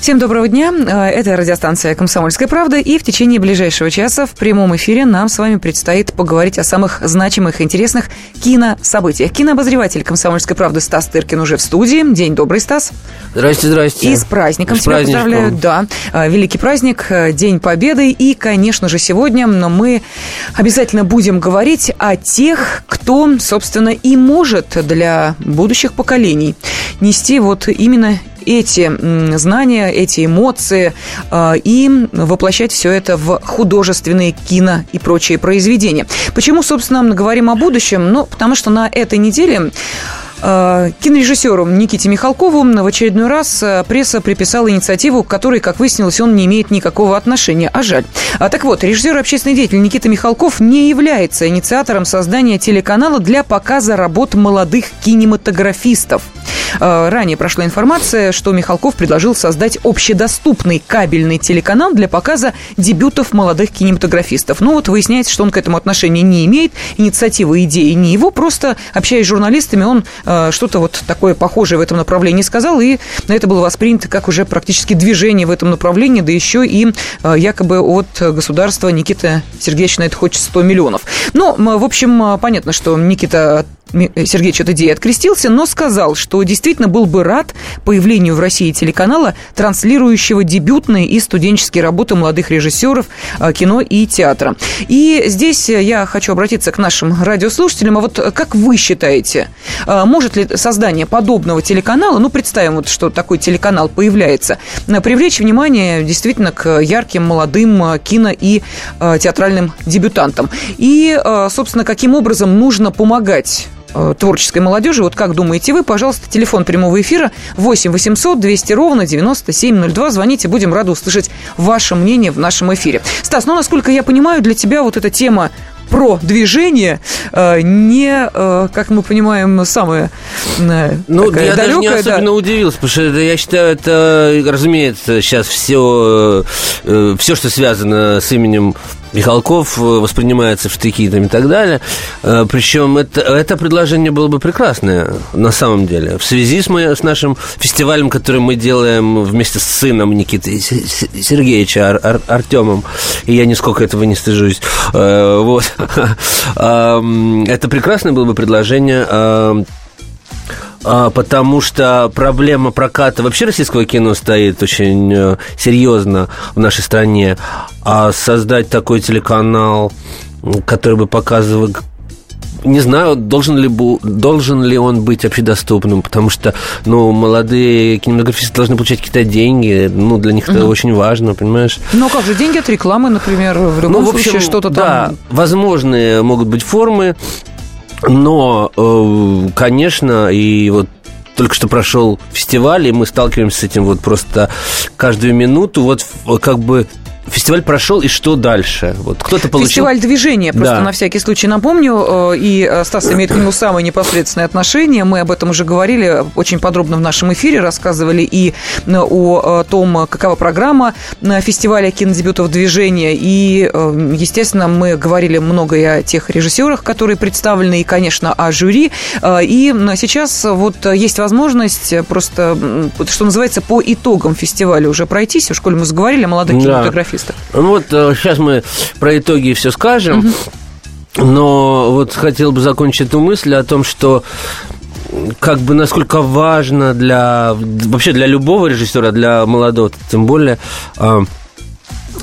Всем доброго дня. Э, это радиостанция «Комсомольская правда». И в течение ближайшего часа в прямом эфире нам с вами предстоит поговорить о самых значимых и интересных кинособытиях. Кинообозреватель «Комсомольской правды» Стас Тыркин уже в студии. День добрый, Стас. Здрасте, здрасте. И с праздником с тебя праздничком. поздравляю. Да, Э, великий праздник, э, День Победы. И, конечно же, сегодня но мы обязательно будем говорить о тех, кто, собственно, и может для будущих поколений нести вот именно эти знания, эти эмоции э, и воплощать все это в художественные кино и прочие произведения. Почему, собственно, мы говорим о будущем? Ну, потому что на этой неделе э, Кинорежиссеру Никите Михалкову в очередной раз э, пресса приписала инициативу, к которой, как выяснилось, он не имеет никакого отношения, а жаль. А, так вот, режиссер и общественный деятель Никита Михалков не является инициатором создания телеканала для показа работ молодых кинематографистов. Э, Ранее прошла информация, что Михалков предложил создать общедоступный кабельный телеканал для показа дебютов молодых кинематографистов. Ну вот выясняется, что он к этому отношения не имеет, инициативы, идеи не его, просто общаясь с журналистами, он э, что-то вот такое похожее в этом направлении сказал, и это было воспринято как уже практически движение в этом направлении, да еще и э, якобы от государства Никита Сергеевич на это хочет 100 миллионов. Ну, в общем, понятно, что Никита Сергеевич от идеи открестился, но сказал, что действительно был бы рад появлению в России телеканала, транслирующего дебютные и студенческие работы молодых режиссеров э, кино и театра. И здесь я хочу обратиться к нашим радиослушателям. А вот как вы считаете, э, может ли создание подобного телеканала, ну, представим, вот, что такой телеканал появляется, э, привлечь внимание действительно к ярким молодым э, кино и э, театральным дебютантам? И, э, собственно, каким образом нужно помогать э, творческой молодежи. Вот как думаете вы? Пожалуйста, телефон прямого эфира 8 800 200 ровно 9702. Звоните, будем рады услышать ваше мнение в нашем эфире. Стас, ну, насколько я понимаю, для тебя вот эта тема про движение э, не, э, как мы понимаем, самая э, Ну, я даже не далекая, да. особенно удивился, потому что это, я считаю, это, разумеется, сейчас все, все, что связано с именем Михалков, э, воспринимается в штыки там, и так далее. Э, Причем это, это предложение было бы прекрасное, на самом деле. В связи с, мы, с нашим фестивалем, который мы делаем вместе с сыном Никиты Сергеевича Ар- Ар- Артемом, и я нисколько этого не стыжусь. Э, Вот. Ам, Это прекрасное было бы предложение. А, потому что проблема проката вообще российского кино стоит очень э, серьезно в нашей стране. А создать такой телеканал, который бы показывал не знаю, должен ли, должен ли он быть общедоступным, потому что, ну, молодые кинематографисты должны получать какие-то деньги, ну, для них это очень важно, понимаешь? Ну, как же, деньги от рекламы, например, в любом Ну, в общем, случае что-то да, там... возможные могут быть формы, но, э, конечно, и вот только что прошел фестиваль, и мы сталкиваемся с этим вот просто каждую минуту. Вот в- как бы фестиваль прошел, и что дальше? Вот кто-то получил... Фестиваль движения, просто Да. на всякий случай напомню, э, и э, Стас имеет к нему самое непосредственное отношение. Мы об этом уже говорили очень подробно в нашем эфире, рассказывали и э, о том, какова программа на фестивале кинодебютов движения. И, естественно, мы говорили много и о тех режиссерах, которые представлены, и, конечно, о жюри. И сейчас вот есть возможность просто, что называется, по итогам фестиваля уже пройтись. В школе мы заговорили о молодых Да. кинематографистах. Ну вот сейчас мы про итоги все скажем, но вот хотел бы закончить эту мысль о том, что как бы насколько важно для вообще для любого режиссера, для молодого, тем более а,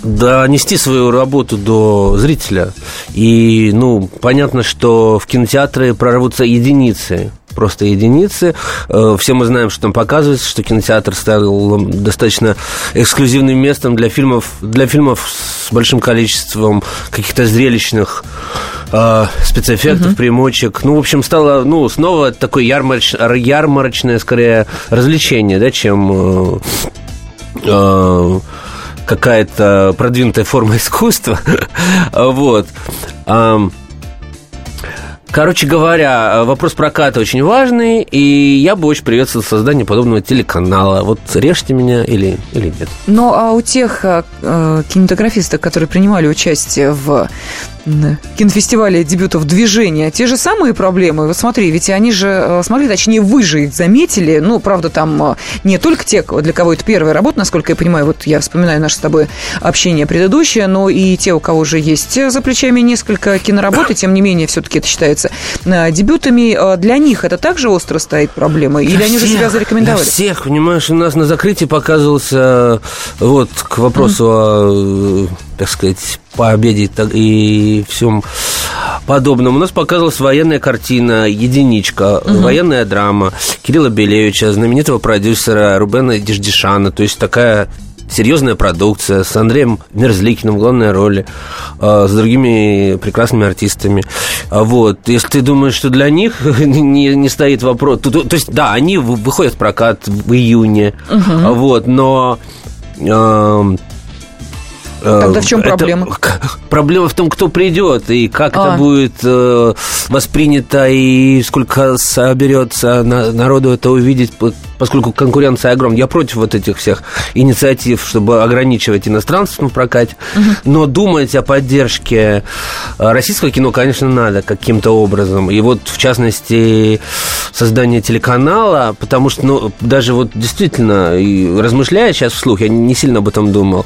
донести свою работу до зрителя. И, ну, понятно, что в кинотеатры прорвутся единицы просто единицы. Э, Все мы знаем, что там показывается, что кинотеатр стал достаточно эксклюзивным местом для фильмов, для фильмов с большим количеством каких-то зрелищных э, спецэффектов, примочек. Ну, в общем, стало, ну, снова такое ярмарч, ярмарочное, скорее, развлечение, да, чем... э, э, какая-то продвинутая форма искусства. вот. Короче говоря, вопрос проката очень важный, и я бы очень приветствовал создание подобного телеканала. Вот режьте меня или, или нет. Ну, а у тех э, кинематографистов, которые принимали участие в кинофестиваля дебютов движения те же самые проблемы? Вот смотри, ведь они же э, смогли, точнее, вы же их заметили. Ну, правда, там э, не только те, для кого это первая работа, насколько я понимаю, вот я вспоминаю наше с тобой общение предыдущее, но и те, у кого уже есть за плечами несколько киноработ, и тем не менее, все-таки это считается э, дебютами. Для них это также остро стоит проблема? Или для они всех, же себя зарекомендовали? Для всех, понимаешь, у нас на закрытии показывался, вот, к вопросу mm. о, так сказать, победе и всем подобном. У нас показывалась военная картина «Единичка», угу. военная драма Кирилла Белевича, знаменитого продюсера Рубена Деждишана, то есть такая серьезная продукция с Андреем Мерзликиным в главной роли, э, с другими прекрасными артистами. А вот. Если ты думаешь, что для них не, не стоит вопрос... То, то, то есть, да, они выходят в прокат в июне, угу. вот, но... Э, Тогда в чем проблема? Это, проблема в том, кто придет и как а. это будет э, воспринято и сколько соберется на, народу это увидеть, поскольку конкуренция огромная. Я против вот этих всех инициатив, чтобы ограничивать иностранцев на прокате. Угу. Но думать о поддержке э, российского кино, конечно, надо каким-то образом. И вот, в частности, создание телеканала, потому что, ну, даже вот действительно, размышляя сейчас вслух, я не сильно об этом думал,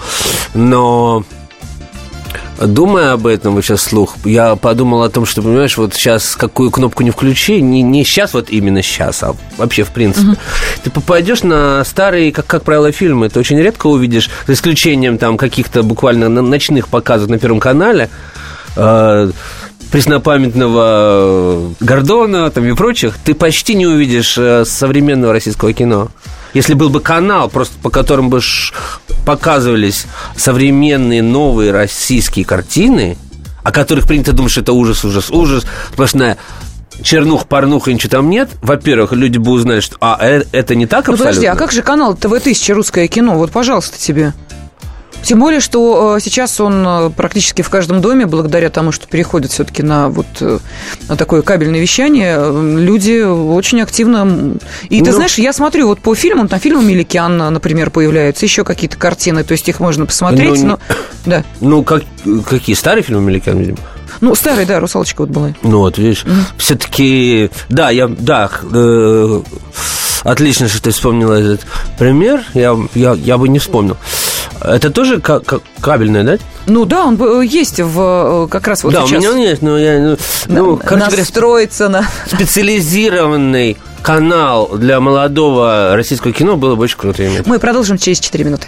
но думая об этом вот сейчас слух, я подумал о том, что, понимаешь, вот сейчас какую кнопку не включи, не, не сейчас, вот именно сейчас, а вообще в принципе. Угу. Ты попадешь на старые, как, как правило, фильмы, ты очень редко увидишь, за исключением там каких-то буквально ночных показов на Первом канале, э, преснопамятного Гордона там, и прочих, ты почти не увидишь э, современного российского кино. Если был бы канал, просто по которым бы показывались современные новые российские картины, о которых принято думать, что это ужас, ужас, ужас, сплошная чернух, порнуха, ничего там нет, во-первых, люди бы узнали, что а, э, это не так ну, абсолютно. подожди, а как же канал ТВ-1000 «Русское кино»? Вот, пожалуйста, тебе. Тем более, что э, сейчас он э, практически в каждом доме, благодаря тому, что переходит все-таки на вот э, на такое кабельное вещание, люди очень активно... И ну, ты знаешь, я смотрю вот по фильмам, там фильмы Меликян, например, появляются, еще какие-то картины, то есть их можно посмотреть, ну, но... Да. Ну, как, какие? Старые фильмы Меликян, видимо? Ну, старый, да, «Русалочка» вот была. Ну, вот, видишь, mm все-таки, да, я, да, э, отлично, что ты вспомнила этот пример, я, я, я бы не вспомнил. Это тоже кабельное, да? Ну да, он э, есть в э, как раз вот да, сейчас. Да, у меня он есть, но я... Ну, ну короче Настроиться на... Специализированный канал для молодого российского кино было бы очень круто иметь. Мы продолжим через 4 минуты.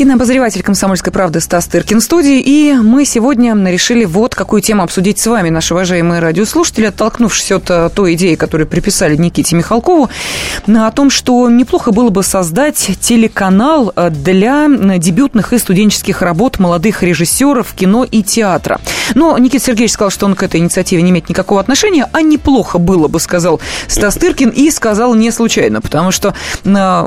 Кинообозреватель «Комсомольской правды» Стас Тыркин в студии. И мы сегодня решили вот какую тему обсудить с вами, наши уважаемые радиослушатели, оттолкнувшись от э, той идеи, которую приписали Никите Михалкову, о том, что неплохо было бы создать телеканал э, для дебютных и студенческих работ молодых режиссеров кино и театра. Но Никита Сергеевич сказал, что он к этой инициативе не имеет никакого отношения, а неплохо было бы, сказал Стас Тыркин, и сказал не случайно, потому что э,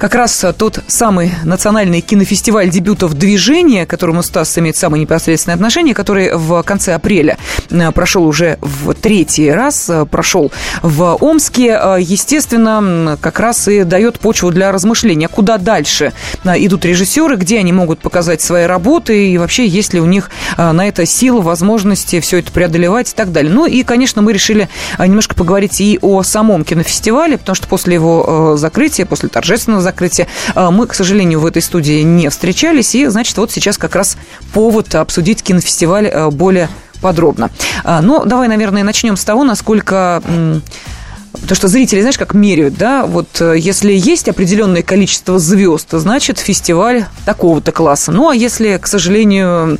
как раз тот самый национальный кинофестиваль дебютов движения, к которому Стас имеет самое непосредственное отношение, который в конце апреля э, прошел уже в третий раз, э, прошел в Омске, естественно, как раз и дает почву для размышления, куда дальше идут режиссеры, где они могут показать свои работы и вообще есть ли у них на это силы, возможности все это преодолевать и так далее. Ну и, конечно, мы решили немножко поговорить и о самом кинофестивале, потому что после его закрытия, после торжественного закрытия. А, мы, к сожалению, в этой студии не встречались, и, значит, вот сейчас как раз повод обсудить кинофестиваль а, более подробно. А, Но давай, наверное, начнем с того, насколько Потому что зрители, знаешь, как меряют, да, вот э, если есть определенное количество звезд, значит фестиваль такого-то класса. Ну, а если, к сожалению,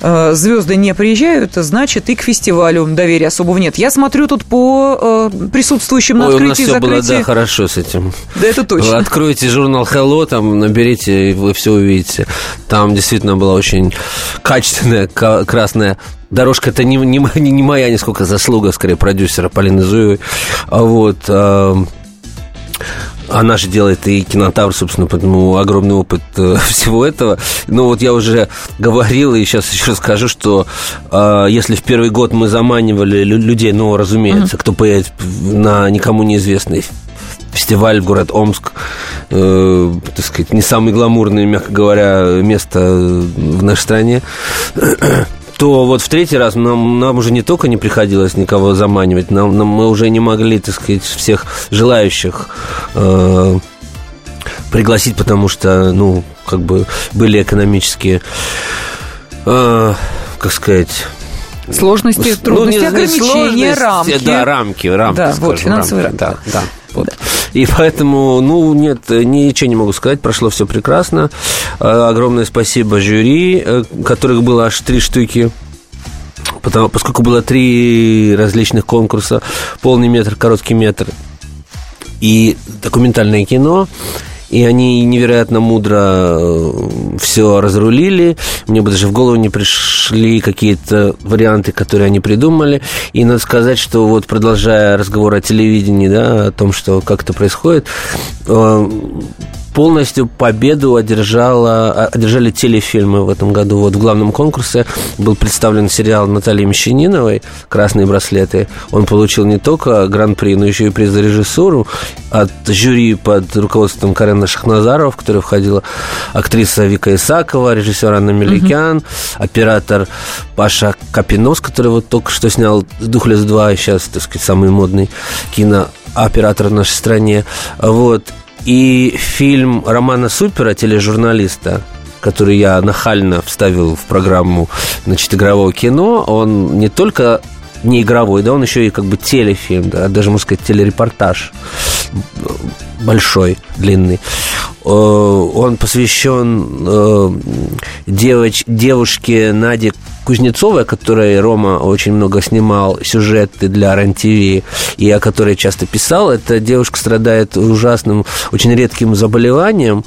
э, звезды не приезжают, значит и к фестивалю доверия особого нет. Я смотрю тут по э, присутствующим на Ой, открытии нас все было, да, хорошо с этим. Да, это точно. Вы откройте журнал Hello, там наберите, и вы все увидите. Там действительно была очень качественная красная Дорожка это не, не, не моя нисколько заслуга, скорее, продюсера Полины Зуевой. А вот а, она же делает и кинотавр, собственно, поэтому огромный опыт э, всего этого. Но вот я уже говорил, и сейчас еще скажу, что э, если в первый год мы заманивали людей, ну, разумеется, mm-hmm. кто поедет на никому неизвестный фестиваль в город Омск, э, так сказать, не самый гламурный, мягко говоря, место в нашей стране, то вот в третий раз нам, нам уже не только не приходилось никого заманивать, нам, нам мы уже не могли, так сказать, всех желающих э, пригласить, потому что, ну, как бы были экономические, э, как сказать, Сложности, трудности, ну, не, ограничения, рамки. Да, рамки, рамки. Да, скажем, вот, финансовые рамки. рамки. Да, да. Вот. И поэтому, ну, нет, ничего не могу сказать, прошло все прекрасно. Э, огромное спасибо жюри, э, которых было аж три штуки. Потому, поскольку было три различных конкурса, полный метр, короткий метр и документальное кино, и они невероятно мудро э, все разрулили. Мне бы даже в голову не пришли какие-то варианты, которые они придумали. И надо сказать, что вот продолжая разговор о телевидении, да, о том, что как это происходит, э, полностью победу одержала, одержали телефильмы в этом году. Вот в главном конкурсе был представлен сериал Натальи Мещаниновой «Красные браслеты». Он получил не только гран-при, но еще и приз за режиссуру от жюри под руководством Карена Шахназарова, в которой входила актриса Вика Исакова, режиссер Анна Меликян, угу. оператор Паша Капинос, который вот только что снял «Духлес 2», сейчас, так сказать, самый модный кинооператор в нашей стране. Вот. И фильм Романа Супера, тележурналиста, который я нахально вставил в программу значит, игрового кино, он не только не игровой, да, он еще и как бы телефильм, да, даже, можно сказать, телерепортаж большой, длинный. Э, он посвящен э, девоч, девушке Наде Кузнецовой, о которой Рома очень много снимал сюжеты для РЕН-ТВ и о которой часто писал. Эта девушка страдает ужасным, очень редким заболеванием,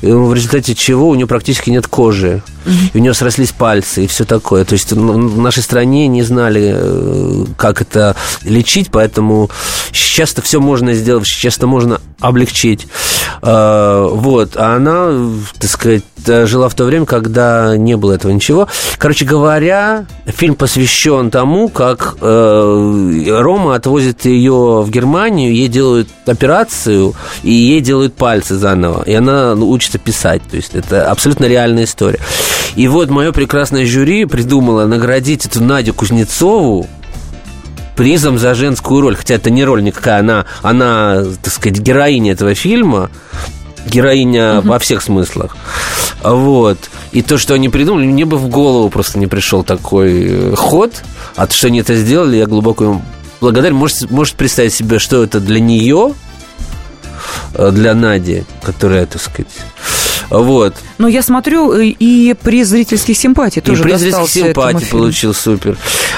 в результате чего у нее практически нет кожи. И у нее срослись пальцы и все такое. То есть в нашей стране не знали, э, как это лечить, поэтому сейчас-то все можно сделать, сейчас-то можно облегчить. А, вот. А она, так сказать, жила в то время, когда не было этого ничего. Короче говоря, фильм посвящен тому, как э, Рома отвозит ее в Германию, ей делают операцию, и ей делают пальцы заново. И она учится писать. То есть это абсолютно реальная история. И вот мое прекрасное жюри придумало наградить эту Надю Кузнецову призом за женскую роль. Хотя это не роль никакая, она, она так сказать, героиня этого фильма. Героиня угу. во всех смыслах. Вот. И то, что они придумали, мне бы в голову просто не пришел такой э, ход. А то, что они это сделали, я глубоко им благодарен. Может, может представить себе, что это для нее, э, для Нади, которая, так сказать, вот. Но я смотрю, э, и приз зрительских симпатий тоже И приз зрительских симпатий получил, супер.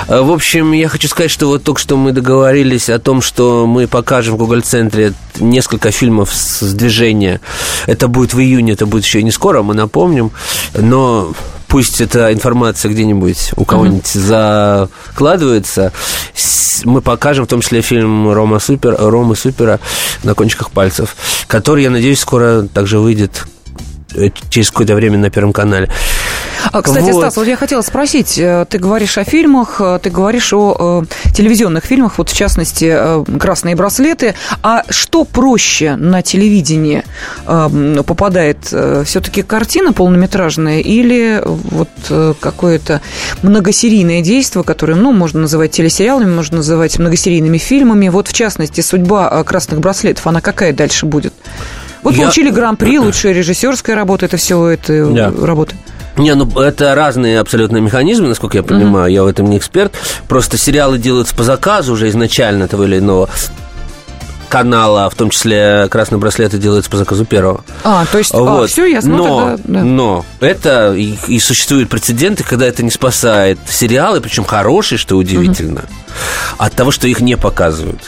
А, в общем, я хочу сказать, что вот только что мы договорились о том, что мы покажем в Google центре несколько фильмов с движения. Это будет в июне, это будет еще не скоро, мы напомним. Но пусть эта информация где-нибудь у кого-нибудь mm-hmm. закладывается. Мы покажем в том числе фильм Рома Супер, Ромы Супера на кончиках пальцев, который, я надеюсь, скоро также выйдет Э, через какое-то время на Первом канале. А, кстати, вот. Стас, вот я хотела спросить, э, ты говоришь о фильмах, э, ты говоришь о э, телевизионных фильмах, вот в частности э, «Красные браслеты», а что проще на телевидении э, попадает? Э, все-таки картина полнометражная или вот э, какое-то многосерийное действие, которое, ну, можно называть телесериалами, можно называть многосерийными фильмами, вот в частности судьба «Красных браслетов», она какая дальше будет? Вот я... получили гран-при, лучшая режиссерская работа, это все это да. работа. Не, ну это разные абсолютно механизмы, насколько я понимаю, mm-hmm. я в этом не эксперт. Просто сериалы делаются по заказу уже изначально того или иного канала, в том числе красные браслеты делаются по заказу первого. А, то есть, а, вот. а, все ясно. Но, тогда, да. но это и, и существуют прецеденты, когда это не спасает сериалы, причем хорошие, что удивительно, mm-hmm. от того, что их не показывают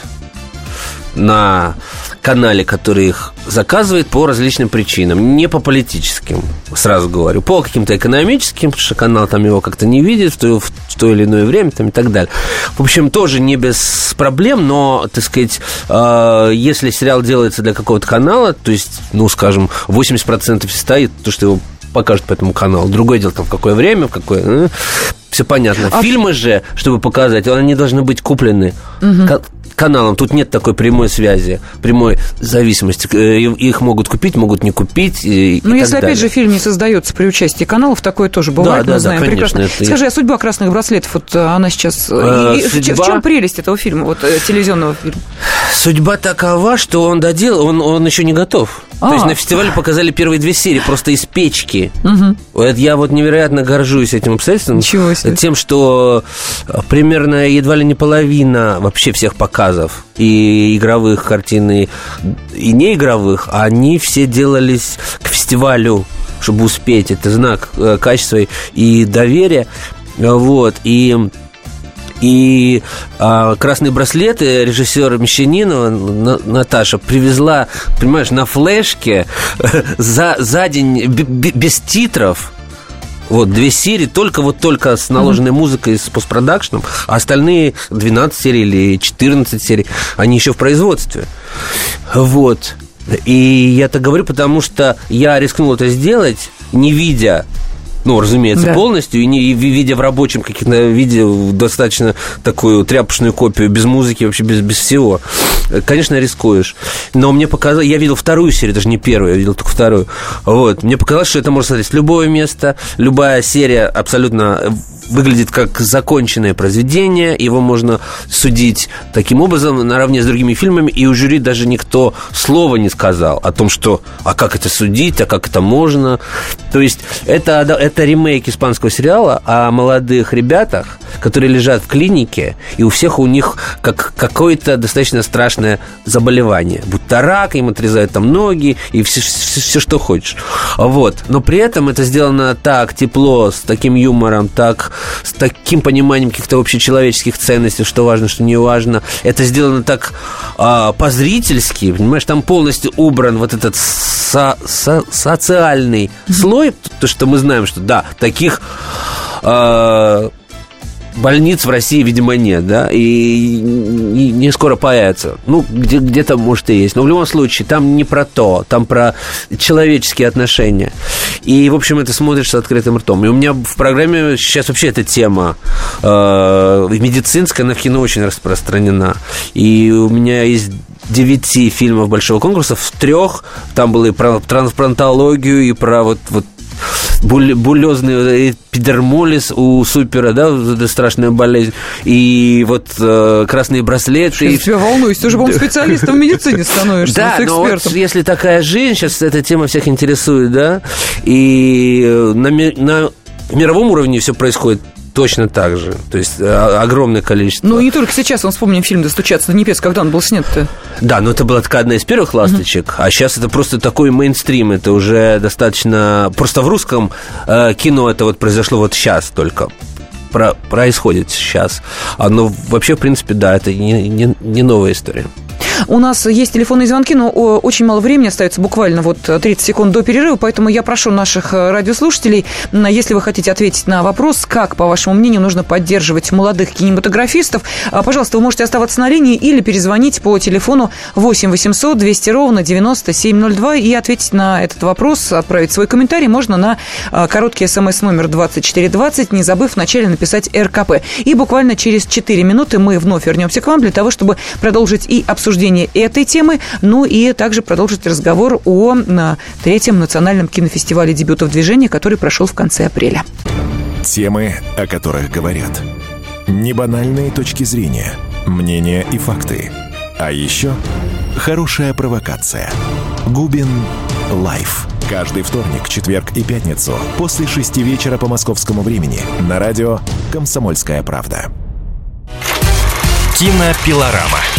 на канале, который их заказывает по различным причинам, не по политическим, сразу говорю, по каким-то экономическим, потому что канал там его как-то не видит в то, в то или иное время там, и так далее. В общем, тоже не без проблем, но, так сказать, э, если сериал делается для какого-то канала, то есть, ну, скажем, 80% состоит то, что его покажут по этому каналу. Другое дело, там, в какое время, в какое... Э, все понятно. А... Фильмы же, чтобы показать, они должны быть куплены. Угу каналам. Тут нет такой прямой связи, прямой зависимости. Э, их могут купить, могут не купить. И, ну, и если, опять далее. же, фильм не создается при участии каналов, такое тоже бывает, да, мы да, знаем да, конечно, прекрасно. это... Скажи, а судьба красных браслетов, вот э, она сейчас... А, и, судьба... В чем прелесть этого фильма, вот телевизионного фильма? Судьба такова, что он доделал, он, он еще не готов. А. То есть на фестивале показали первые две серии просто из печки. Угу. Я вот невероятно горжусь этим обстоятельством. Ничего себе. Тем, что примерно едва ли не половина вообще всех показов и игровых картин, и, и неигровых, они все делались к фестивалю, чтобы успеть. Это знак э, качества и доверия. Вот. И и а, красные браслеты режиссер Мещанинова Наташа привезла, понимаешь, на флешке за, за день без титров. Вот, две серии, только вот только с наложенной mm-hmm. музыкой, с постпродакшном, а остальные 12 серий или 14 серий, они еще в производстве. Вот. И я так говорю, потому что я рискнул это сделать, не видя ну, разумеется, да. полностью, и, не, и видя в рабочем каких-то виде достаточно такую тряпочную копию, без музыки, вообще без, без всего. Конечно, рискуешь. Но мне показалось, я видел вторую серию, даже не первую, я видел только вторую. Вот. Мне показалось, что это можно смотреть любое место, любая серия абсолютно выглядит как законченное произведение, его можно судить таким образом наравне с другими фильмами, и у жюри даже никто слова не сказал о том, что а как это судить, а как это можно. То есть это, это ремейк испанского сериала о молодых ребятах, которые лежат в клинике, и у всех у них как какое-то достаточно страшное заболевание. Будто рак, им отрезают там ноги, и все, все, все что хочешь. Вот. Но при этом это сделано так тепло, с таким юмором, так с таким пониманием каких-то общечеловеческих ценностей, что важно, что не важно. Это сделано так а, по-зрительски, понимаешь, там полностью убран вот этот со со социальный слой, то, что мы знаем, что да, таких а, больниц в России, видимо, нет, да, и не, скоро появится. Ну, где, где-то, может, и есть. Но в любом случае, там не про то, там про человеческие отношения. И, в общем, это смотришь с открытым ртом. И у меня в программе сейчас вообще эта тема э, медицинская, она в кино очень распространена. И у меня есть девяти фильмов большого конкурса, в трех там было и про трансплантологию, и про вот, вот булезный эпидермолиз у супера, да, это страшная болезнь, и вот э, красные браслеты. Я и... тебя волнуюсь, ты же, по-моему, специалистом в медицине становишься, да, но вот если такая жизнь, сейчас эта тема всех интересует, да, и э, на, на мировом уровне все происходит точно так же. То есть э, огромное количество. Ну, не только сейчас, он вспомним фильм «Достучаться до небес», когда он был снят-то. Да, но это была такая одна из первых ласточек, uh-huh. а сейчас это просто такой мейнстрим, это уже достаточно... Просто в русском э, кино это вот произошло вот сейчас только про, происходит сейчас. А, но вообще, в принципе, да, это не, не, не новая история. У нас есть телефонные звонки, но очень мало времени остается, буквально вот 30 секунд до перерыва, поэтому я прошу наших э, радиослушателей, если вы хотите ответить на вопрос, как, по вашему мнению, нужно поддерживать молодых кинематографистов, а, пожалуйста, вы можете оставаться на линии или перезвонить по телефону 8 800 200 ровно 9702 и ответить на этот вопрос, отправить свой комментарий можно на короткий смс номер 2420, не забыв вначале написать РКП. И буквально через 4 минуты мы вновь вернемся к вам для того, чтобы продолжить и обсуждение обсуждение этой темы, ну и также продолжить разговор о третьем национальном кинофестивале дебютов движения, который прошел в конце апреля. Темы, о которых говорят. Небанальные точки зрения, мнения и факты. А еще хорошая провокация. Губин Live. Каждый вторник, четверг и пятницу после шести вечера по московскому времени на радио «Комсомольская правда». Кинопилорама.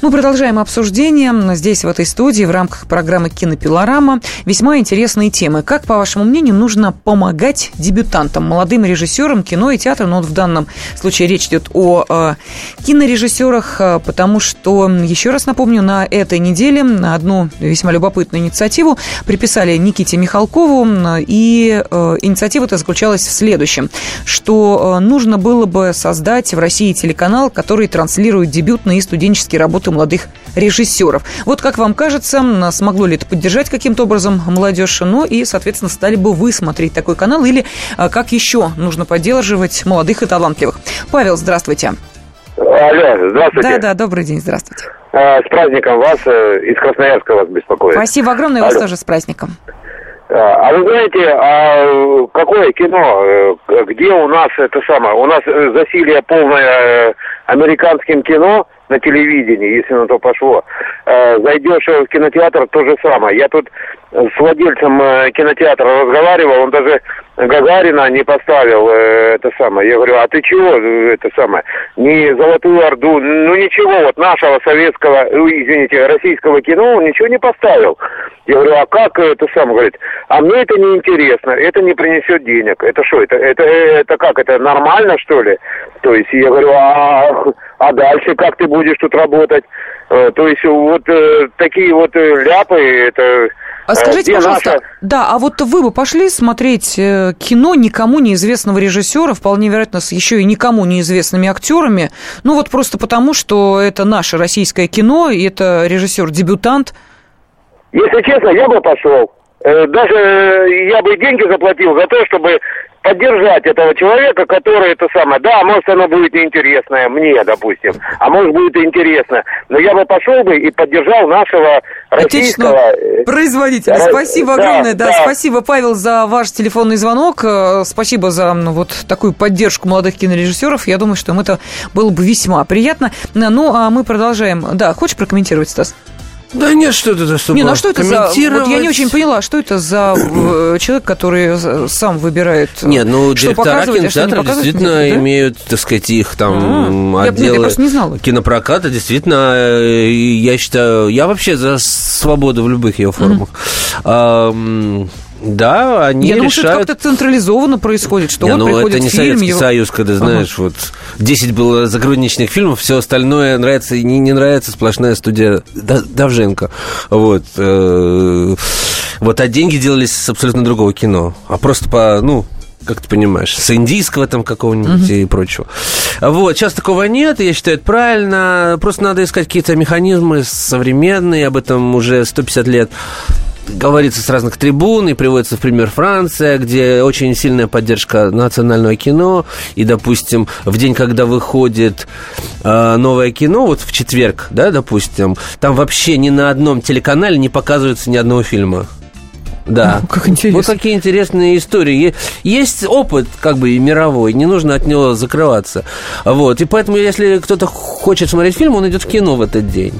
Мы продолжаем обсуждение здесь, в этой студии, в рамках программы «Кинопилорама». Весьма интересные темы. Как, по вашему мнению, нужно помогать дебютантам, молодым режиссерам кино и театра? Ну, вот в данном случае речь идет о э, кинорежиссерах, э, потому что, еще раз напомню, на этой неделе на одну весьма любопытную инициативу приписали Никите Михалкову, и э, инициатива эта заключалась в следующем, что э, нужно было бы создать в России телеканал, который транслирует дебютные и студенческие работы молодых режиссеров. Вот как вам кажется, смогло ли это поддержать каким-то образом молодежь? Ну и, соответственно, стали бы вы смотреть такой канал или а, как еще нужно поддерживать молодых и талантливых? Павел, здравствуйте. Алло, здравствуйте. Да, да, добрый день, здравствуйте. А, с праздником вас, э, из Красноярска вас беспокоит. Спасибо огромное, Алло. вас тоже с праздником. А, а вы знаете, а какое кино, э, где у нас это самое, у нас э, засилие полное американским кино, на телевидении, если на то пошло. Э, зайдешь в кинотеатр, то же самое. Я тут с владельцем э, кинотеатра разговаривал, он даже Гагарина не поставил э, это самое. Я говорю, а ты чего это самое? Не Золотую Орду, ну ничего, вот нашего советского, извините, российского кино он ничего не поставил. Я говорю, а как это самое? Говорит, а мне это не интересно, это не принесет денег. Это что, это, это, это как, это нормально что ли? То есть я говорю, а, а дальше как ты будешь тут работать? Э, то есть вот э, такие вот э, ляпы, это... А скажите, пожалуйста, наша... да, а вот вы бы пошли смотреть кино никому неизвестного режиссера, вполне вероятно, с еще и никому неизвестными актерами, ну вот просто потому, что это наше российское кино, и это режиссер-дебютант? Если честно, я бы пошел. Даже я бы деньги заплатил за то, чтобы поддержать этого человека, который это самое. Да, может оно будет неинтересное мне, допустим, а может будет интересно. Но я бы пошел бы и поддержал нашего российского... Э, производителя. Спасибо да, огромное. Да, да, спасибо, Павел, за ваш телефонный звонок. Э, спасибо за ну, вот такую поддержку молодых кинорежиссеров. Я думаю, что им это было бы весьма приятно. Ну, а мы продолжаем. Да, хочешь прокомментировать, Стас? Да нет, что это за чтобы Не, ну а что это за... Вот я не очень поняла, что это за э, человек, который сам выбирает... Э, нет, ну, директора кинотеатров действительно да? имеют, так сказать, их там а, отделы я, не знала. кинопроката. Действительно, э, я считаю... Я вообще за свободу в любых ее формах. Mm-hmm. Да, они Я решают... думаю, что это как-то централизованно происходит, что не, вот ну, приходит это не фильм, Советский его... Союз, когда, знаешь, ага. вот 10 было заграничных фильмов, все остальное нравится и не, не нравится, сплошная студия Давженко. Вот. Э, вот, а деньги делались с абсолютно другого кино. А просто по, ну, как ты понимаешь, с индийского там какого-нибудь uh-huh. и прочего. Вот, сейчас такого нет, я считаю, это правильно. Просто надо искать какие-то механизмы современные, об этом уже 150 лет говорится с разных трибун и приводится в пример Франция, где очень сильная поддержка национального кино. И, допустим, в день, когда выходит э, новое кино, вот в четверг, да, допустим, там вообще ни на одном телеканале не показывается ни одного фильма. Да. Ну, как интересно. Вот такие интересные истории. Есть опыт, как бы, мировой, не нужно от него закрываться. Вот. И поэтому, если кто-то хочет смотреть фильм, он идет в кино в этот день.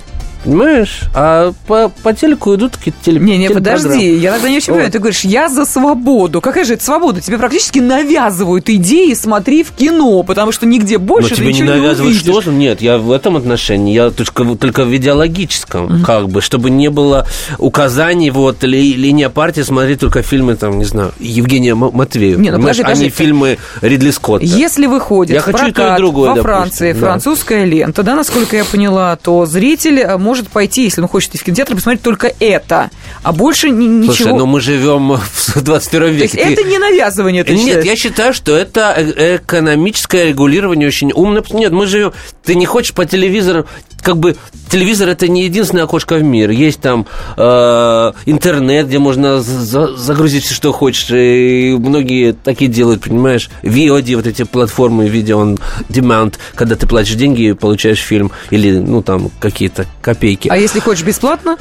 Понимаешь? А по, по телеку идут какие-то теле... Не, не, подожди, я тогда не очень понимаю. Ты говоришь, я за свободу. Какая же это свобода? Тебе практически навязывают идеи, смотри в кино, потому что нигде больше Но тебе не навязывают что же? Нет, я в этом отношении, я только, только в идеологическом, mm-hmm. как бы, чтобы не было указаний, вот, ли, линия партии, смотри только фильмы, там, не знаю, Евгения Матвеева. Не, ну, подожди, подожди, а не фильмы Ридли Скотта. Если выходит я в хочу прокат, и то, и другое, во допустим, Франции да. французская лента, да, насколько я поняла, то зритель может может пойти, если он хочет в кинотеатр, посмотреть только это, а больше ни, ничего... Слушай, но мы живем в 21 веке. То есть это не навязывание, ты Нет, считаешь? я считаю, что это э, экономическое регулирование очень умно. Нет, мы живем... Ты не хочешь по телевизору... Как бы телевизор это не единственное окошко в мир. Есть там э, интернет, где можно за загрузить все, что хочешь. И многие такие делают, понимаешь? VOD, вот эти платформы видео on demand, когда ты платишь деньги и получаешь фильм. Или, ну, там, какие-то копейки. А если хочешь бесплатно?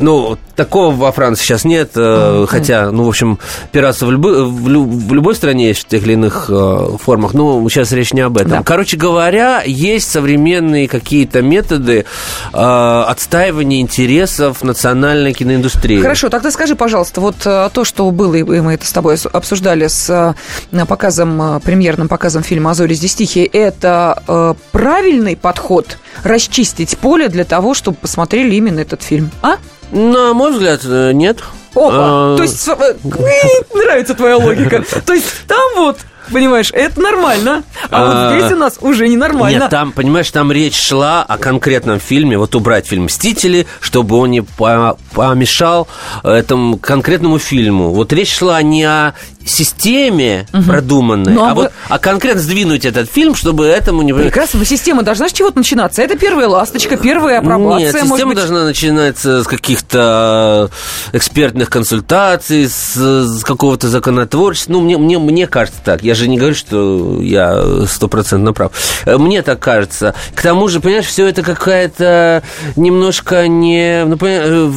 Ну, такого во Франции сейчас нет, mm-hmm. хотя, ну, в общем, пиратство в, любой, в, лю, в любой стране есть в тех или иных э, формах, но сейчас речь не об этом. Да. Короче говоря, есть современные какие-то методы э, отстаивания интересов национальной киноиндустрии. Хорошо, тогда скажи, пожалуйста, вот э, то, что было, и мы это с тобой обсуждали с э, показом, премьерным показом фильма «А зори здесь тихие», это э, правильный подход расчистить поле для того, чтобы посмотрели именно этот фильм, а? На мой взгляд, э, нет. Опа, а... то есть э, нравится твоя логика. То есть там вот Понимаешь, это нормально. А, а вот здесь у нас уже ненормально. Нет, там, понимаешь, там речь шла о конкретном фильме. Вот убрать фильм «Мстители», чтобы он не помешал этому конкретному фильму. Вот речь шла не о системе угу. продуманной, ну, а, а вот а конкретно сдвинуть этот фильм, чтобы этому не... Прекрасно, но система должна с чего-то начинаться. Это первая ласточка, первая апробация. Нет, система быть... должна начинаться с каких-то экспертных консультаций, с, с какого-то законотворчества. Ну, мне, мне, мне кажется так. Я же не говорю, что я стопроцентно прав. Мне так кажется. К тому же, понимаешь, все это какая-то немножко не... Ну, э,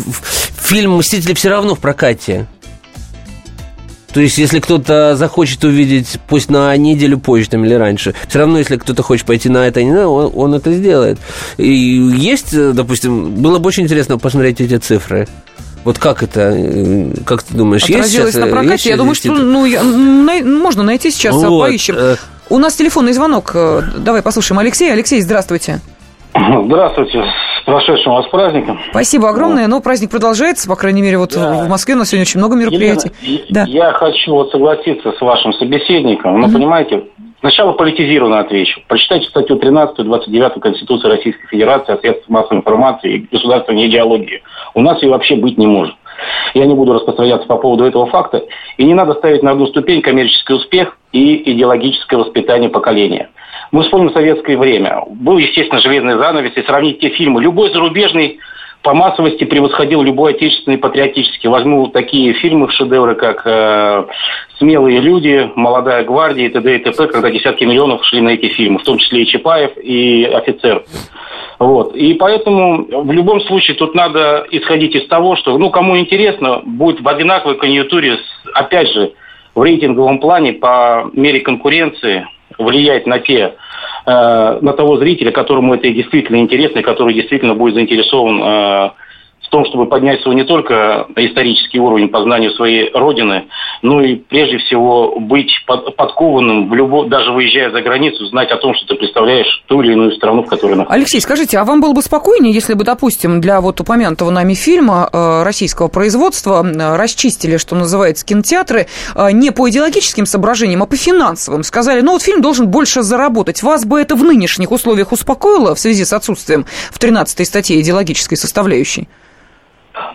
фильм «Мстители» все равно в прокате. То есть, если кто-то захочет увидеть, пусть на неделю позже там, или раньше, все равно, если кто-то хочет пойти на это, он, он это сделает. И есть, допустим, было бы очень интересно посмотреть эти цифры. Вот как это, как ты думаешь, Отразилось есть сейчас, на прокате? Есть я думаю, что ну, я, на, можно найти сейчас, вот, поищем. Э... У нас телефонный звонок. Давай послушаем Алексея. Алексей, здравствуйте. Здравствуйте, с прошедшим вас праздником. Спасибо огромное, но праздник продолжается, по крайней мере, вот да. в Москве у нас сегодня очень много мероприятий. Елена, да. Я хочу вот согласиться с вашим собеседником, но, угу. понимаете, сначала политизированно отвечу. Прочитайте статью 13 29 Конституции Российской Федерации о средствах массовой информации и государственной идеологии. У нас ее вообще быть не может. Я не буду распространяться по поводу этого факта. И не надо ставить на одну ступень коммерческий успех и идеологическое воспитание поколения. Мы вспомним советское время. Был, естественно, железный занавес, и сравнить те фильмы. Любой зарубежный по массовости превосходил любой отечественный патриотический. Возьму такие фильмы, шедевры, как э, «Смелые люди», «Молодая гвардия» и т.д. и т.п., когда десятки миллионов шли на эти фильмы, в том числе и Чапаев, и «Офицер». Вот. И поэтому в любом случае тут надо исходить из того, что, ну, кому интересно, будет в одинаковой конъюнктуре, опять же, в рейтинговом плане по мере конкуренции влиять на те, э, на того зрителя, которому это действительно интересно, и который действительно будет заинтересован э, в том, чтобы поднять свой не только исторический уровень познания своей родины, но и прежде всего быть под, подкованным, в любо, даже выезжая за границу, знать о том, что ты представляешь ту или иную страну, в которой находишься. Алексей, скажите, а вам было бы спокойнее, если бы, допустим, для вот упомянутого нами фильма э, российского производства э, расчистили, что называется, кинотеатры э, не по идеологическим соображениям, а по финансовым? Сказали, ну вот фильм должен больше заработать. Вас бы это в нынешних условиях успокоило в связи с отсутствием в 13 статье идеологической составляющей?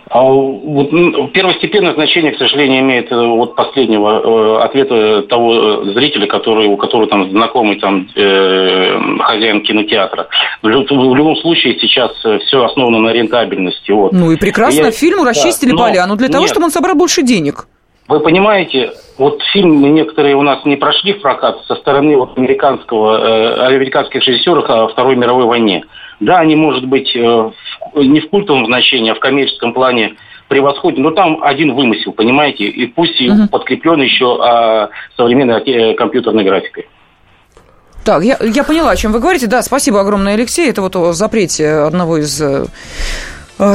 А вот первостепенное значение, к сожалению, имеет э, вот последнего э, ответа того э, зрителя, который, у которого там знакомый там э, хозяин кинотеатра. В, в любом случае сейчас все основано на рентабельности. Вот. Ну и прекрасно, и фильм расчистили да, поляну для того, нет. чтобы он собрал больше денег. Вы понимаете, вот фильмы некоторые у нас не прошли в прокат со стороны вот американского, э, американских режиссеров о Второй мировой войне. Да, они, может быть, э, не в культовом значении, а в коммерческом плане превосходят, но там один вымысел, понимаете, и пусть угу. подкреплен еще а, современной э, компьютерной графикой. Так, я, я поняла, о чем вы говорите. Да, спасибо огромное, Алексей. Это вот о запрете одного из э,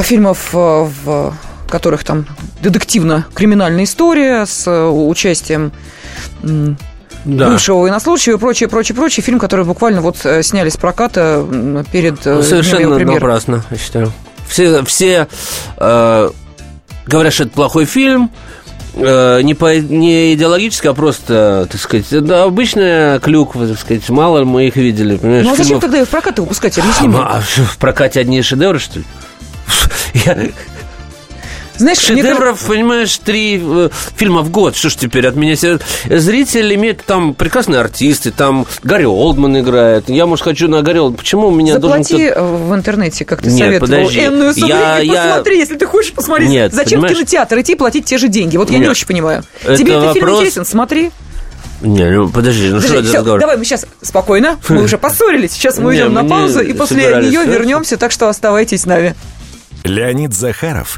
фильмов э, в которых там детективно-криминальная история с участием да. бывшего военнослужащего и прочее, прочее, прочее. Фильм, который буквально вот э, сняли с проката перед э, Совершенно напрасно, я считаю. Все, все э, говорят, что это плохой фильм, не, по, не идеологически, а просто, так сказать, да, обычная клюква, так сказать, мало мы их видели. Понимаешь, ну а зачем фильмов... тогда их в прокат выпускать? Объясни а, а, в прокате одни шедевры, что ли? Я, знаешь, Шедевров, мне... понимаешь, три э, фильма в год. Что ж теперь от меня... Зритель имеет там прекрасные артисты, там Гарри Олдман играет. Я, может, хочу на Гарри Олдман. Почему у меня Заплати должен... Э, в интернете, как ты Нет, советовал, подожди. энную сумму. Я, я... Посмотри, если ты хочешь посмотреть. Нет, Зачем понимаешь? в кинотеатр идти платить те же деньги? Вот я Нет. не очень понимаю. Это Тебе вопрос... этот фильм интересен? Смотри. Не, ну подожди, ну подожди, что это все, разговор? Давай мы сейчас спокойно, мы уже поссорились, сейчас мы идем на паузу и после нее вернемся, так что оставайтесь с нами. Леонид Захаров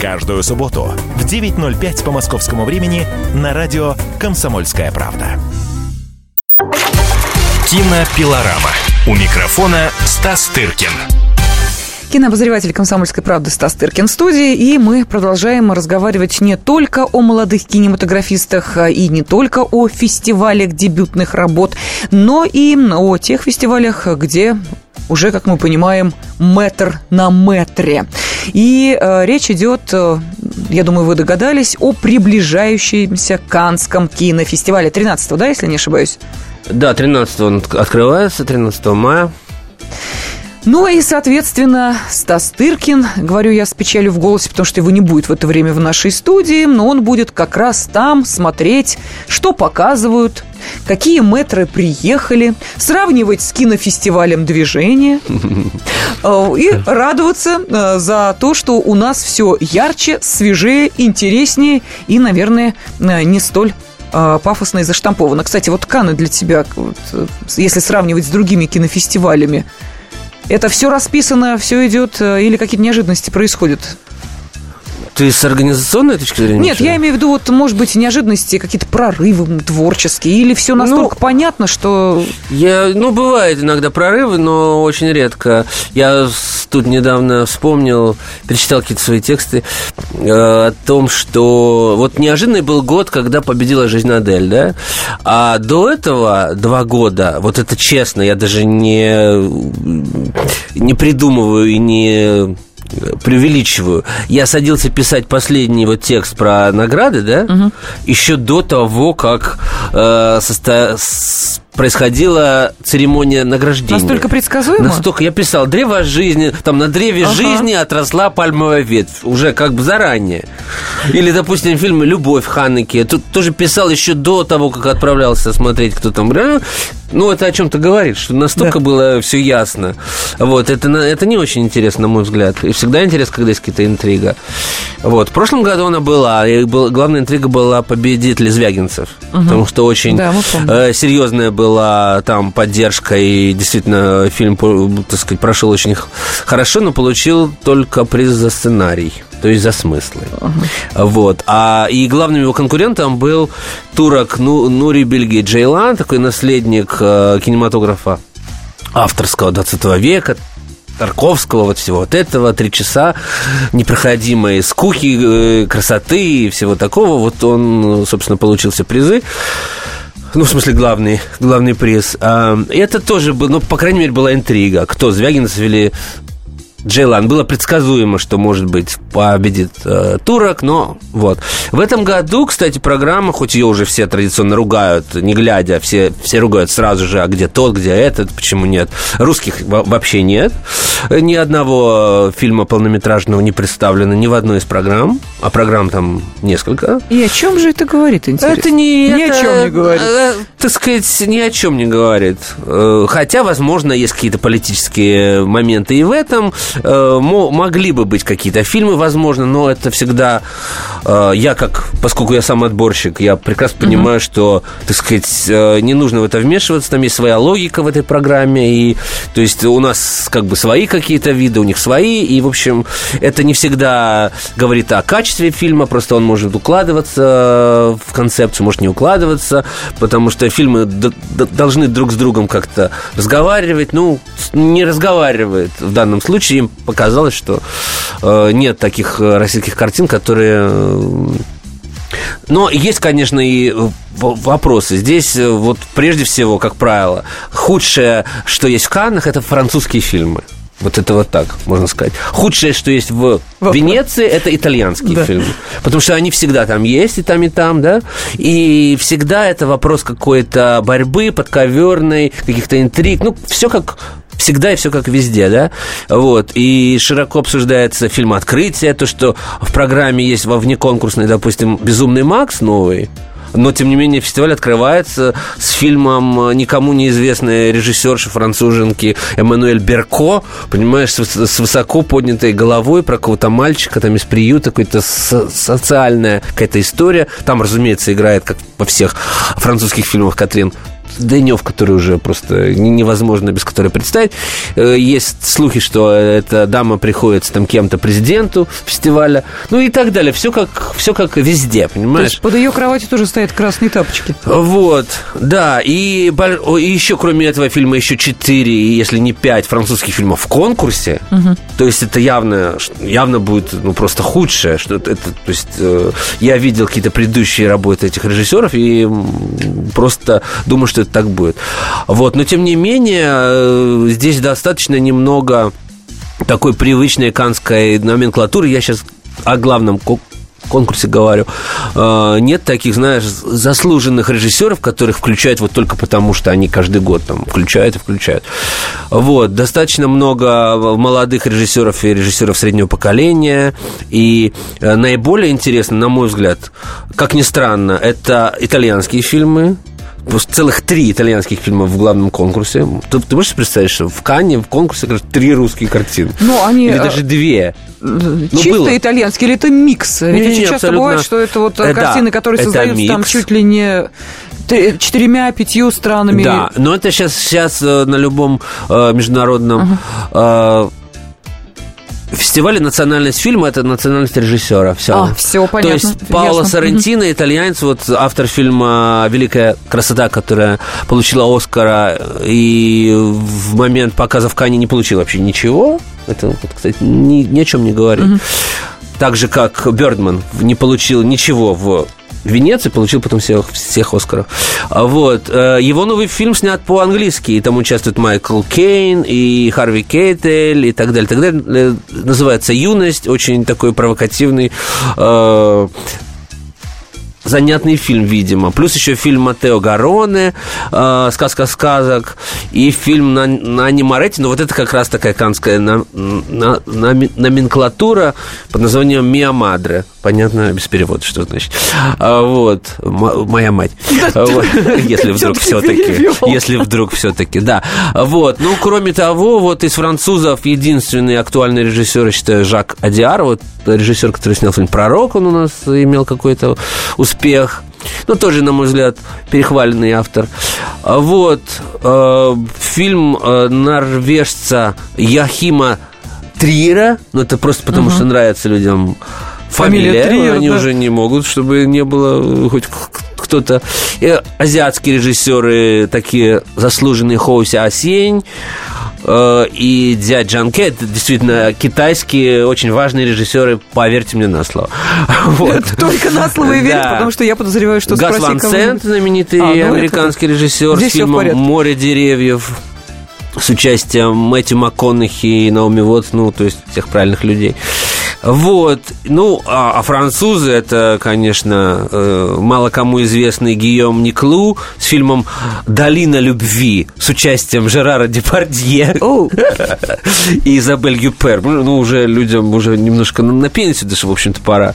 Каждую субботу в 9.05 по московскому времени на радио «Комсомольская правда». Кинопилорама. У микрофона Стас Тыркин. Кинообозреватель «Комсомольской правды» Стас Тыркин в студии, и мы продолжаем разговаривать не только о молодых кинематографистах а и не только о фестивалях дебютных работ, но и о тех фестивалях, где уже, как мы понимаем, метр на метре. И э, речь идет, э, я думаю, вы догадались, о приближающемся Канском кинофестивале 13-го, да, если не ошибаюсь? Да, 13 он открывается, 13 мая. Ну и, соответственно, Стас Тыркин, говорю я с печалью в голосе, потому что его не будет в это время в нашей студии, но он будет как раз там смотреть, что показывают, какие метры приехали, сравнивать с кинофестивалем движения э, и радоваться э, за то, что у нас все ярче, свежее, интереснее и, наверное, э, не столь пафосно и заштамповано. Кстати, вот Каны для тебя, если сравнивать с другими кинофестивалями, это все расписано, все идет или какие-то неожиданности происходят? Ты с организационной точки зрения? Нет, я имею в виду, вот, может быть, неожиданности, какие-то прорывы творческие, или все настолько ну, понятно, что... Я, ну, бывает иногда прорывы, но очень редко. Я тут недавно вспомнил, перечитал какие-то свои тексты э, о том, что вот неожиданный был год, когда победила жизнь Адель, да? А до этого два года, вот это честно, я даже не, не придумываю и не преувеличиваю. Я садился писать последний вот текст про награды, да, угу. еще до того, как э, состо... происходила церемония награждения. Настолько предсказуемо? Настолько. Я писал, древо жизни, там на древе ага. жизни отросла пальмовая ветвь, уже как бы заранее. Или, допустим, фильм «Любовь» Ханеке. Тут тоже писал еще до того, как отправлялся смотреть, кто там. Ну, это о чем-то говорит, что настолько да. было все ясно. Вот, это, это не очень интересно, на мой взгляд. И всегда интересно, когда есть какая-то интрига. Вот, в прошлом году она была, и был, главная интрига была победитель Звягинцев. Угу. Потому что очень да, э, серьезная была там поддержка, и действительно фильм, так сказать, прошел очень хорошо, но получил только приз за сценарий то есть за смыслы. Uh-huh. Вот. А, и главным его конкурентом был турок ну, Нури Бельги Джейлан, такой наследник э, кинематографа авторского 20 века, Тарковского, вот всего вот этого, три часа непроходимой скуки, э, красоты и всего такого. Вот он, собственно, получил все призы. Ну, в смысле, главный, главный приз. А, это тоже, ну, по крайней мере, была интрига. Кто, Звягинцев или Джейлан. Было предсказуемо, что, может быть, победит э, турок, но вот. В этом году, кстати, программа, хоть ее уже все традиционно ругают, не глядя, все, все ругают сразу же, а где тот, где этот, почему нет. Русских вообще нет. Ни одного фильма полнометражного не представлено ни в одной из программ, а программ там несколько. И о чем же это говорит, интересно? Это не... Ни это, о чем не говорит. Э, так сказать, ни о чем не говорит. Э, хотя, возможно, есть какие-то политические моменты и в этом, э, могли бы быть какие-то фильмы, возможно, но это всегда э, я как, поскольку я сам отборщик, я прекрасно mm-hmm. понимаю, что, так сказать, э, не нужно в это вмешиваться, там есть своя логика в этой программе, и то есть у нас как бы свои какие-то виды, у них свои, и, в общем, это не всегда говорит о качестве фильма, просто он может укладываться в концепцию, может не укладываться, потому что фильмы должны друг с другом как-то разговаривать, ну, не разговаривает в данном случае, им показалось, что э, нет таких э, российских картин, которые... Э, но есть, конечно, и вопросы. Здесь вот прежде всего, как правило, худшее, что есть в Каннах, это французские фильмы. Вот это вот так, можно сказать. Худшее, что есть в Венеции, это итальянские да. фильмы. Потому что они всегда там есть, и там, и там, да. И всегда это вопрос какой-то борьбы, подковерной, каких-то интриг. Ну, все как всегда и все как везде, да, вот, и широко обсуждается фильм «Открытие», то, что в программе есть во внеконкурсной, допустим, «Безумный Макс» новый, Но, тем не менее, фестиваль открывается с фильмом никому неизвестной режиссерши француженки Эммануэль Берко, понимаешь, с, высоко поднятой головой про какого-то мальчика там из приюта, какая-то со- социальная какая-то история. Там, разумеется, играет, как во всех французских фильмах, Катрин Денев, который уже просто невозможно без которой представить. Э, есть слухи, что эта дама приходится там кем-то президенту фестиваля, ну и так далее. Все как, все как везде, понимаешь? То есть под ее кроватью тоже стоят красные тапочки. Вот, да. И, и еще, кроме этого фильма, еще четыре, если не пять французских фильмов в конкурсе. Угу. То есть это явно, явно будет ну, просто худшее. Что это, то есть э, я видел какие-то предыдущие работы этих режиссеров и просто думаю, что это так будет. Вот, но тем не менее, э, здесь достаточно немного такой привычной канской номенклатуры. Я сейчас о главном конкурсе говорю, э, нет таких, знаешь, заслуженных режиссеров, которых включают вот только потому, что они каждый год там включают и включают. Вот, достаточно много молодых режиссеров и режиссеров среднего поколения, и э, наиболее интересно, на мой взгляд, как ни странно, это итальянские фильмы, целых три итальянских фильма в главном конкурсе. Ты, ты можешь представить, что в Канне в конкурсе как три русские картины? Ну, они... Или даже две. Ну, чисто было. итальянский или это микс? Ведь не, очень не, часто абсолютно... бывает, что это вот э, картины, которые создаются микс. там чуть ли не четырьмя, пятью странами. Да, но это сейчас, сейчас э, на любом э, международном uh-huh фестивале национальность фильма это национальность режиссера. Все. А, все понятно. То есть Паоло Сарантино, итальянец, вот автор фильма «Великая красота», которая получила Оскара и в момент показа в Кане не получил вообще ничего. Это, кстати, ни, ни о чем не говорит. Угу. Так же, как Бердман не получил ничего в Венеции, получил потом всех, всех Оскаров. А вот. Э, его новый фильм снят по-английски, и там участвует Майкл Кейн и Харви Кейтель и так далее, так далее. Э, называется «Юность», очень такой провокативный э, занятный фильм, видимо. Плюс еще фильм Матео Гароне, э, «Сказка сказок», и фильм на, на Ани. Но вот это как раз такая канская на, на, на, номенклатура под названием «Миа Мадре». Понятно, без перевода, что значит. А, вот. Моя мать. Если вдруг все-таки. Если вдруг все-таки, да. Вот. Ну, кроме того, вот из французов единственный актуальный режиссер, я считаю, Жак Адиар. Вот режиссер, который снял фильм «Пророк», он у нас имел какой-то успех. Ну, тоже, на мой взгляд, перехваленный автор. Вот. Э, фильм э, норвежца Яхима Триера. Ну, это просто потому, что нравится людям фамилия. фамилия Триер, они да. уже не могут, чтобы не было хоть кто-то. Азиатские режиссеры, такие заслуженные Хоуси Асень, Э, и Дзя Джанке, это действительно китайские очень важные режиссеры, поверьте мне на слово. Вот. Только на слово и верить, потому что я подозреваю, что Гас Ван Сент, знаменитый а, ну американский режиссер с фильмом «Море деревьев» с участием Мэтью МакКонахи и Наоми Уотс, ну, то есть всех правильных людей. Вот. Ну, а, а французы, это, конечно, э, мало кому известный Гийом Никлу с фильмом «Долина любви» с участием Жерара Депардье и Изабель Юпер. Ну, ну, уже людям уже немножко на пенсию даже, в общем-то, пора.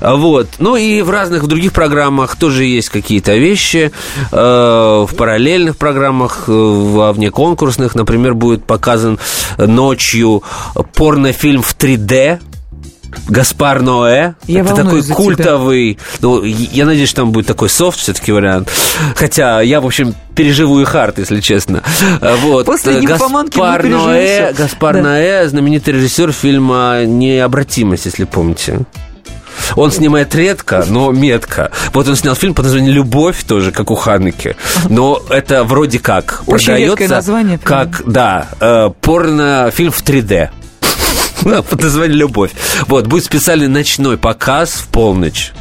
Вот. Ну, и в разных других программах тоже есть какие-то вещи. Э, в параллельных программах, э, во вне конкурсных, например, будет показан ночью порнофильм в 3D Гаспар Ноэ. Я это такой культовый. Тебя. Ну, я надеюсь, что там будет такой софт все-таки вариант. Хотя я, в общем, переживу и хард, если честно. Вот. После Гаспар Ноэ, Гаспар да. Ноэ, знаменитый режиссер фильма «Необратимость», если помните. Он снимает редко, но метко. Вот он снял фильм под названием «Любовь», тоже, как у Ханеки. Но это вроде как Очень продается название, как, да, э, порно-фильм в 3D. под названием «Любовь». Вот, будет специальный ночной показ в полночь.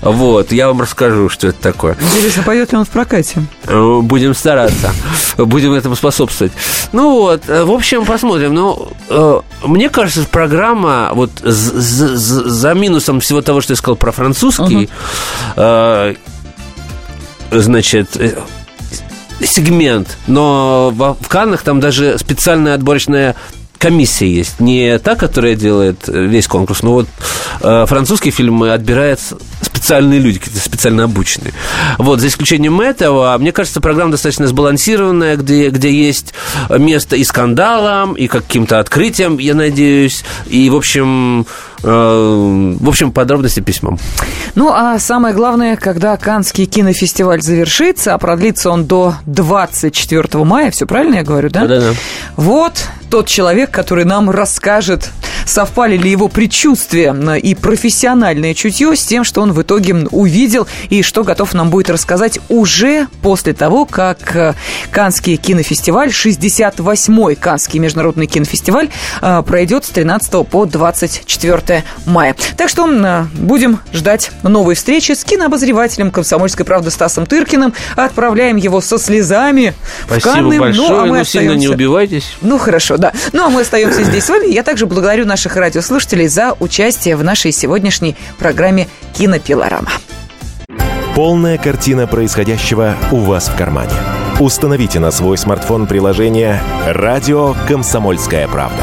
Вот, я вам расскажу, что это такое. Интересно, пойдет ли он в прокате? Э, будем стараться. Будем этому способствовать. Ну вот, э, в общем, посмотрим. Ну, э, мне кажется, программа вот за минусом всего того, что я сказал про французский, значит, сегмент, но в Каннах там даже специальная отборочная комиссия есть. Не та, которая делает весь конкурс, но вот э, французский фильм отбирает специально специальные люди, какие-то специально обученные. Вот, за исключением этого, мне кажется, программа достаточно сбалансированная, где, где есть место и скандалам, и каким-то открытиям, я надеюсь, и, в общем, э, в общем, подробности письмом. Ну, а самое главное, когда Канский кинофестиваль завершится, а продлится он до 24 мая, все правильно я говорю, да? Да-да-да. Вот тот человек, который нам расскажет, совпали ли его предчувствия и профессиональное чутье с тем, что он в итоге увидел и что готов нам будет рассказать уже после того, как э, Канский кинофестиваль, 68-й Канский международный кинофестиваль э, пройдет с 13 по 24 мая. Так что э, будем ждать новой встречи с кинообозревателем «Комсомольской правды» Стасом Тыркиным. Отправляем его со слезами Спасибо в Канны. большое, ну, а мы но сильно не остаемся- убивайтесь. ну, хорошо, да. Ну, а мы остаемся здесь с вами. Я также благодарю наших радиослушателей за участие в нашей сегодняшней программе «Кинопилорама». Полная картина происходящего у вас в кармане. Установите на свой смартфон приложение «Радио Комсомольская правда».